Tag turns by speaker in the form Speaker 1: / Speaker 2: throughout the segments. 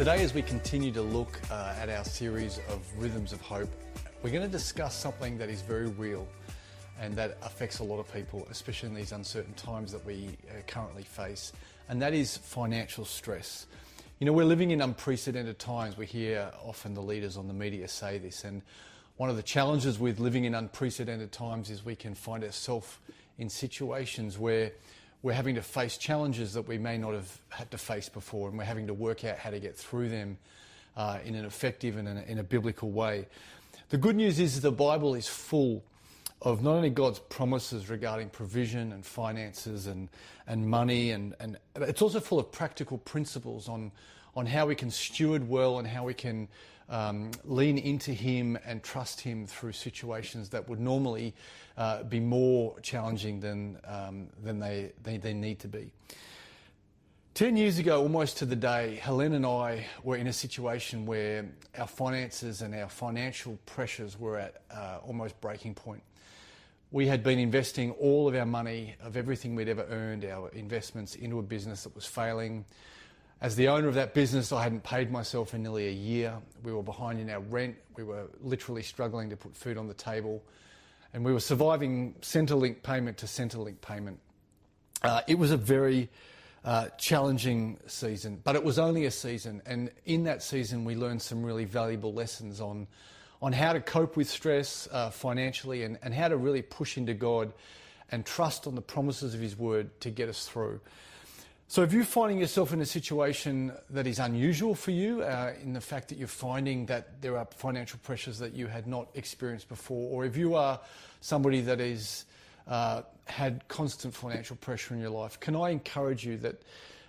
Speaker 1: Today, as we continue to look uh, at our series of Rhythms of Hope, we're going to discuss something that is very real and that affects a lot of people, especially in these uncertain times that we uh, currently face, and that is financial stress. You know, we're living in unprecedented times. We hear often the leaders on the media say this, and one of the challenges with living in unprecedented times is we can find ourselves in situations where we're having to face challenges that we may not have had to face before, and we're having to work out how to get through them uh, in an effective and in a, in a, biblical way. The good news is the Bible is full of not only God's promises regarding provision and finances and, and money, and, and it's also full of practical principles on, on how we can steward well and how we can um, lean into Him and trust Him through situations that would normally uh, be more challenging than, um, than they, they, they need to be. Ten years ago, almost to the day, Helene and I were in a situation where our finances and our financial pressures were at uh, almost breaking point. We had been investing all of our money, of everything we'd ever earned, our investments into a business that was failing. As the owner of that business, I hadn't paid myself in nearly a year. We were behind in our rent. We were literally struggling to put food on the table. And we were surviving Centrelink payment to Centrelink payment. Uh, it was a very uh, challenging season, but it was only a season. And in that season, we learned some really valuable lessons on, on how to cope with stress uh, financially and, and how to really push into God and trust on the promises of His Word to get us through. So, if you're finding yourself in a situation that is unusual for you, uh, in the fact that you're finding that there are financial pressures that you had not experienced before, or if you are somebody that uh, had constant financial pressure in your life, can I encourage you that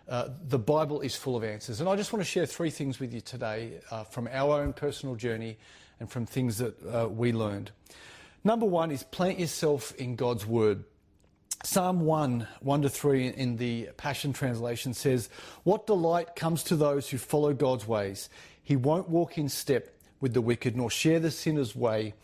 Speaker 1: uh, the Bible is full of answers? And I just want to share three things with you today uh, from our own personal journey and from things that uh, we learned. Number one is plant yourself in God's Word. Psalm 1, 1 to 3 in the Passion Translation says, What delight comes to those who follow God's ways. He won't walk in step with the wicked, nor share the sinner's way,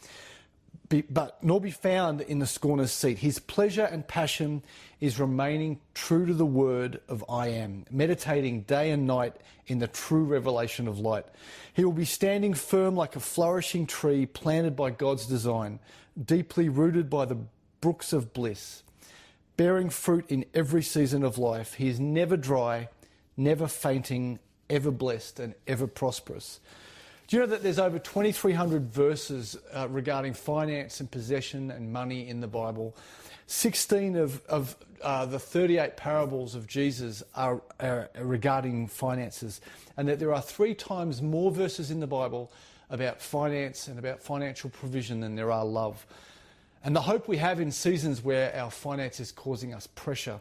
Speaker 1: but nor be found in the scorner's seat. His pleasure and passion is remaining true to the word of I am, meditating day and night in the true revelation of light. He will be standing firm like a flourishing tree planted by God's design, deeply rooted by the brooks of bliss bearing fruit in every season of life. He is never dry, never fainting, ever blessed, and ever prosperous. Do you know that there's over 2,300 verses uh, regarding finance and possession and money in the Bible? 16 of, of uh, the 38 parables of Jesus are, are regarding finances, and that there are three times more verses in the Bible about finance and about financial provision than there are love. And the hope we have in seasons where our finance is causing us pressure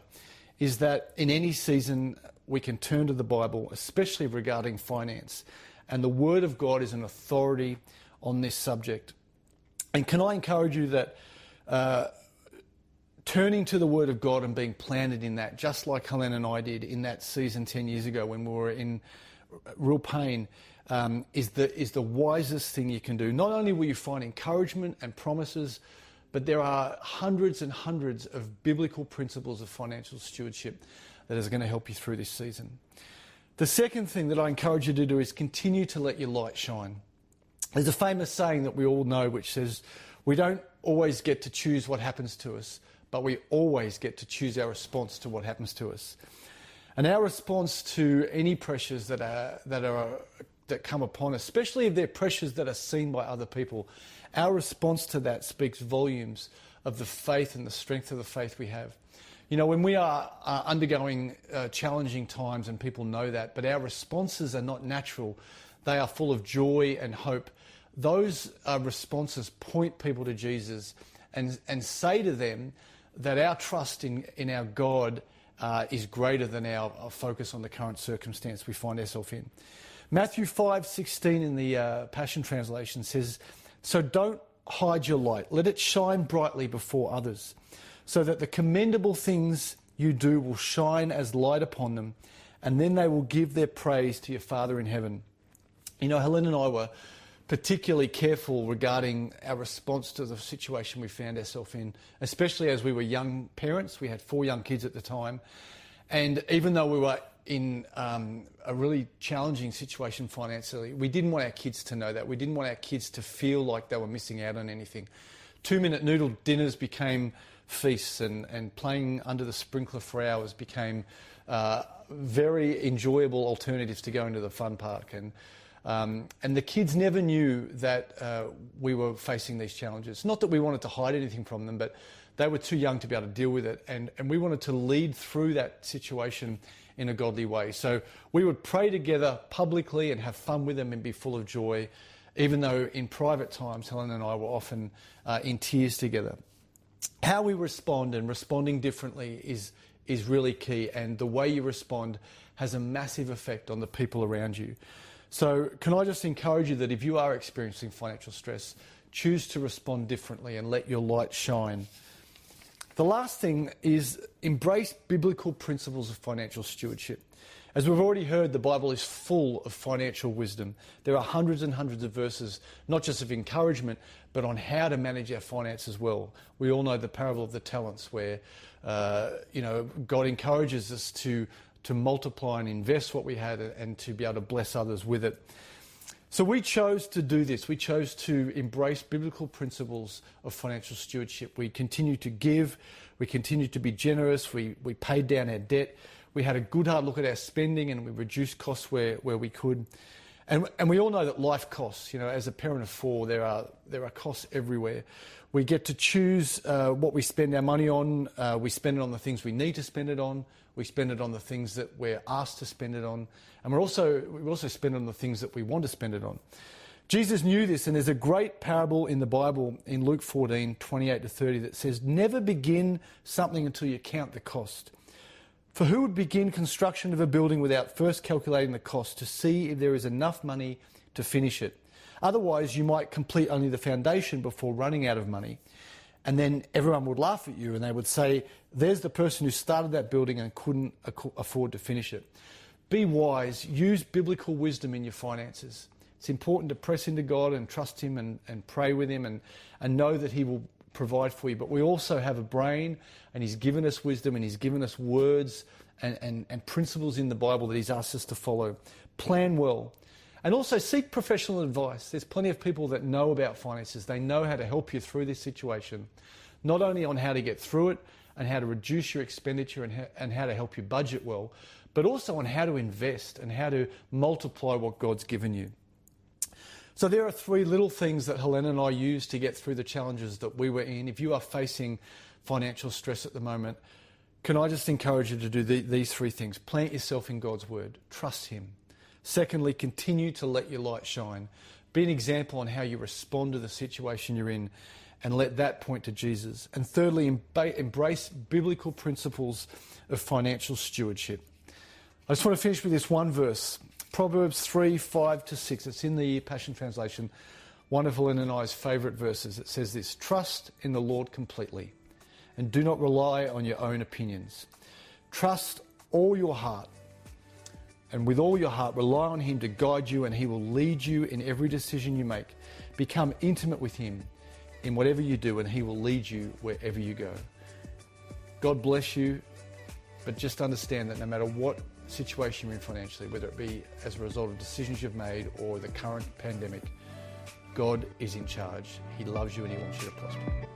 Speaker 1: is that in any season we can turn to the Bible, especially regarding finance. And the Word of God is an authority on this subject. And can I encourage you that uh, turning to the Word of God and being planted in that, just like Helene and I did in that season 10 years ago when we were in real pain, um, is, the, is the wisest thing you can do. Not only will you find encouragement and promises but there are hundreds and hundreds of biblical principles of financial stewardship that is going to help you through this season. The second thing that I encourage you to do is continue to let your light shine. There's a famous saying that we all know which says, We don't always get to choose what happens to us, but we always get to choose our response to what happens to us. And our response to any pressures that are, that are that come upon especially if they're pressures that are seen by other people, our response to that speaks volumes of the faith and the strength of the faith we have. You know, when we are undergoing uh, challenging times, and people know that, but our responses are not natural, they are full of joy and hope. Those uh, responses point people to Jesus and, and say to them that our trust in, in our God uh, is greater than our, our, focus on the current circumstance we find ourselves in. Matthew 5:16 in the uh, Passion Translation says, "So don't hide your light. Let it shine brightly before others, so that the commendable things you do will shine as light upon them, and then they will give their praise to your Father in heaven." You know, Helen and I were particularly careful regarding our response to the situation we found ourselves in, especially as we were young parents. We had four young kids at the time. And even though we were in um, a really challenging situation financially. We didn't want our kids to know that. We didn't want our kids to feel like they were missing out on anything. Two minute noodle dinners became feasts, and, and playing under the sprinkler for hours became uh, very enjoyable alternatives to going to the fun park. And, um, and the kids never knew that uh, we were facing these challenges. Not that we wanted to hide anything from them, but they were too young to be able to deal with it. And, and we wanted to lead through that situation in a godly way. So we would pray together publicly and have fun with them and be full of joy, even though in private times, Helen and I were often uh, in tears together. How we respond and responding differently is, is really key, and the way you respond has a massive effect on the people around you. So, can I just encourage you that if you are experiencing financial stress, choose to respond differently and let your light shine. The last thing is embrace biblical principles of financial stewardship. As we've already heard, the Bible is full of financial wisdom. There are hundreds and hundreds of verses, not just of encouragement, but on how to manage our finances well. We all know the parable of the talents, where uh, you know God encourages us to to multiply and invest what we had and to be able to bless others with it. So we chose to do this. We chose to embrace biblical principles of financial stewardship. We continued to give. We continued to be generous. We, we paid down our debt. We had a good hard look at our spending and we reduced costs where, where we could. And, and we all know that life costs. You know, as a parent of four, there are, there are costs everywhere. We get to choose uh, what we spend our money on. Uh, we spend it on the things we need to spend it on. We spend it on the things that we're asked to spend it on. And we're also, we also spend it on the things that we want to spend it on. Jesus knew this, and there's a great parable in the Bible in Luke 14, 28 to 30 that says, Never begin something until you count the cost. For who would begin construction of a building without first calculating the cost to see if there is enough money to finish it? Otherwise, you might complete only the foundation before running out of money. And then everyone would laugh at you and they would say, There's the person who started that building and couldn't afford to finish it. Be wise, use biblical wisdom in your finances. It's important to press into God and trust Him and, and pray with Him and, and know that He will provide for you. But we also have a brain and He's given us wisdom and He's given us words and, and, and principles in the Bible that He's asked us to follow. Plan well. And also seek professional advice. There's plenty of people that know about finances. They know how to help you through this situation, not only on how to get through it and how to reduce your expenditure and how, and how to help you budget well, but also on how to invest and how to multiply what God's given you. So there are three little things that Helena and I use to get through the challenges that we were in. If you are facing financial stress at the moment, can I just encourage you to do the, these three things? Plant yourself in God's Word, trust Him. Secondly, continue to let your light shine. Be an example on how you respond to the situation you're in and let that point to Jesus. And thirdly, embrace biblical principles of financial stewardship. I just want to finish with this one verse Proverbs 3 5 to 6. It's in the Passion Translation, Wonderful of Helen and I's favourite verses. It says this Trust in the Lord completely and do not rely on your own opinions. Trust all your heart and with all your heart rely on Him to guide you and He will lead you in every decision you make. Become intimate with Him in whatever you do and He will lead you wherever you go. God bless you, but just understand that no matter what situation you're in financially, whether it be as a result of decisions you've made or the current pandemic, God is in charge. He loves you and He wants you to prosper.